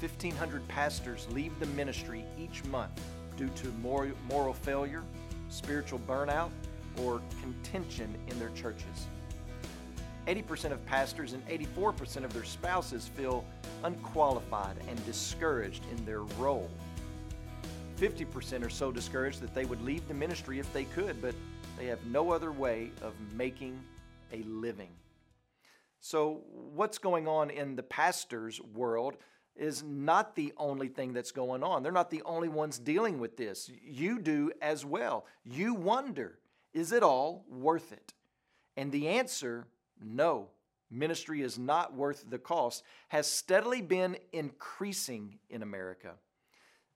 1,500 pastors leave the ministry each month due to moral failure, spiritual burnout, or contention in their churches. 80% of pastors and 84% of their spouses feel unqualified and discouraged in their role. 50% are so discouraged that they would leave the ministry if they could, but they have no other way of making a living. So, what's going on in the pastor's world is not the only thing that's going on. They're not the only ones dealing with this. You do as well. You wonder, is it all worth it? And the answer, no. Ministry is not worth the cost, has steadily been increasing in America.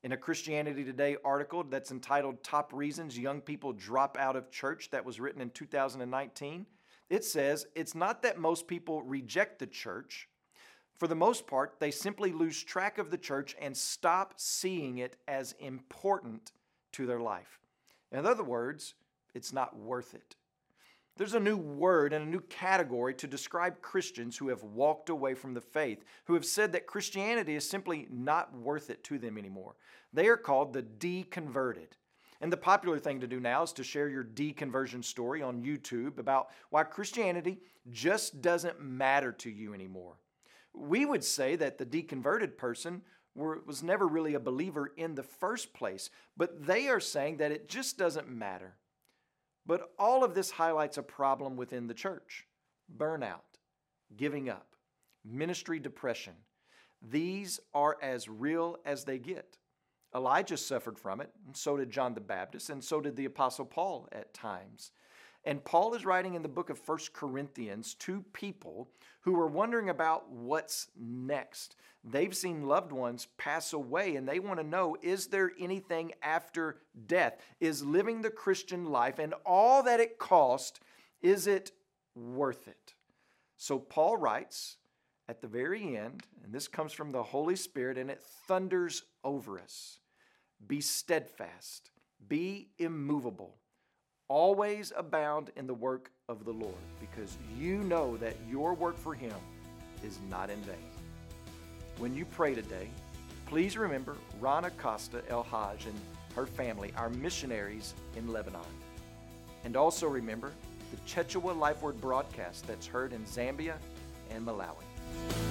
In a Christianity Today article that's entitled Top Reasons Young People Drop Out of Church, that was written in 2019, it says it's not that most people reject the church. For the most part, they simply lose track of the church and stop seeing it as important to their life. In other words, it's not worth it. There's a new word and a new category to describe Christians who have walked away from the faith, who have said that Christianity is simply not worth it to them anymore. They are called the deconverted. And the popular thing to do now is to share your deconversion story on YouTube about why Christianity just doesn't matter to you anymore. We would say that the deconverted person were, was never really a believer in the first place, but they are saying that it just doesn't matter. But all of this highlights a problem within the church burnout, giving up, ministry depression. These are as real as they get. Elijah suffered from it, and so did John the Baptist, and so did the Apostle Paul at times. And Paul is writing in the book of First Corinthians to people who are wondering about what's next. They've seen loved ones pass away and they want to know is there anything after death? Is living the Christian life and all that it cost, is it worth it? So Paul writes at the very end, and this comes from the Holy Spirit and it thunders over us be steadfast, be immovable, always abound in the work of the Lord, because you know that your work for Him is not in vain. When you pray today, please remember Rana Costa El Hajj and her family, our missionaries in Lebanon. And also remember the Chichewa Life Word broadcast that's heard in Zambia and Malawi.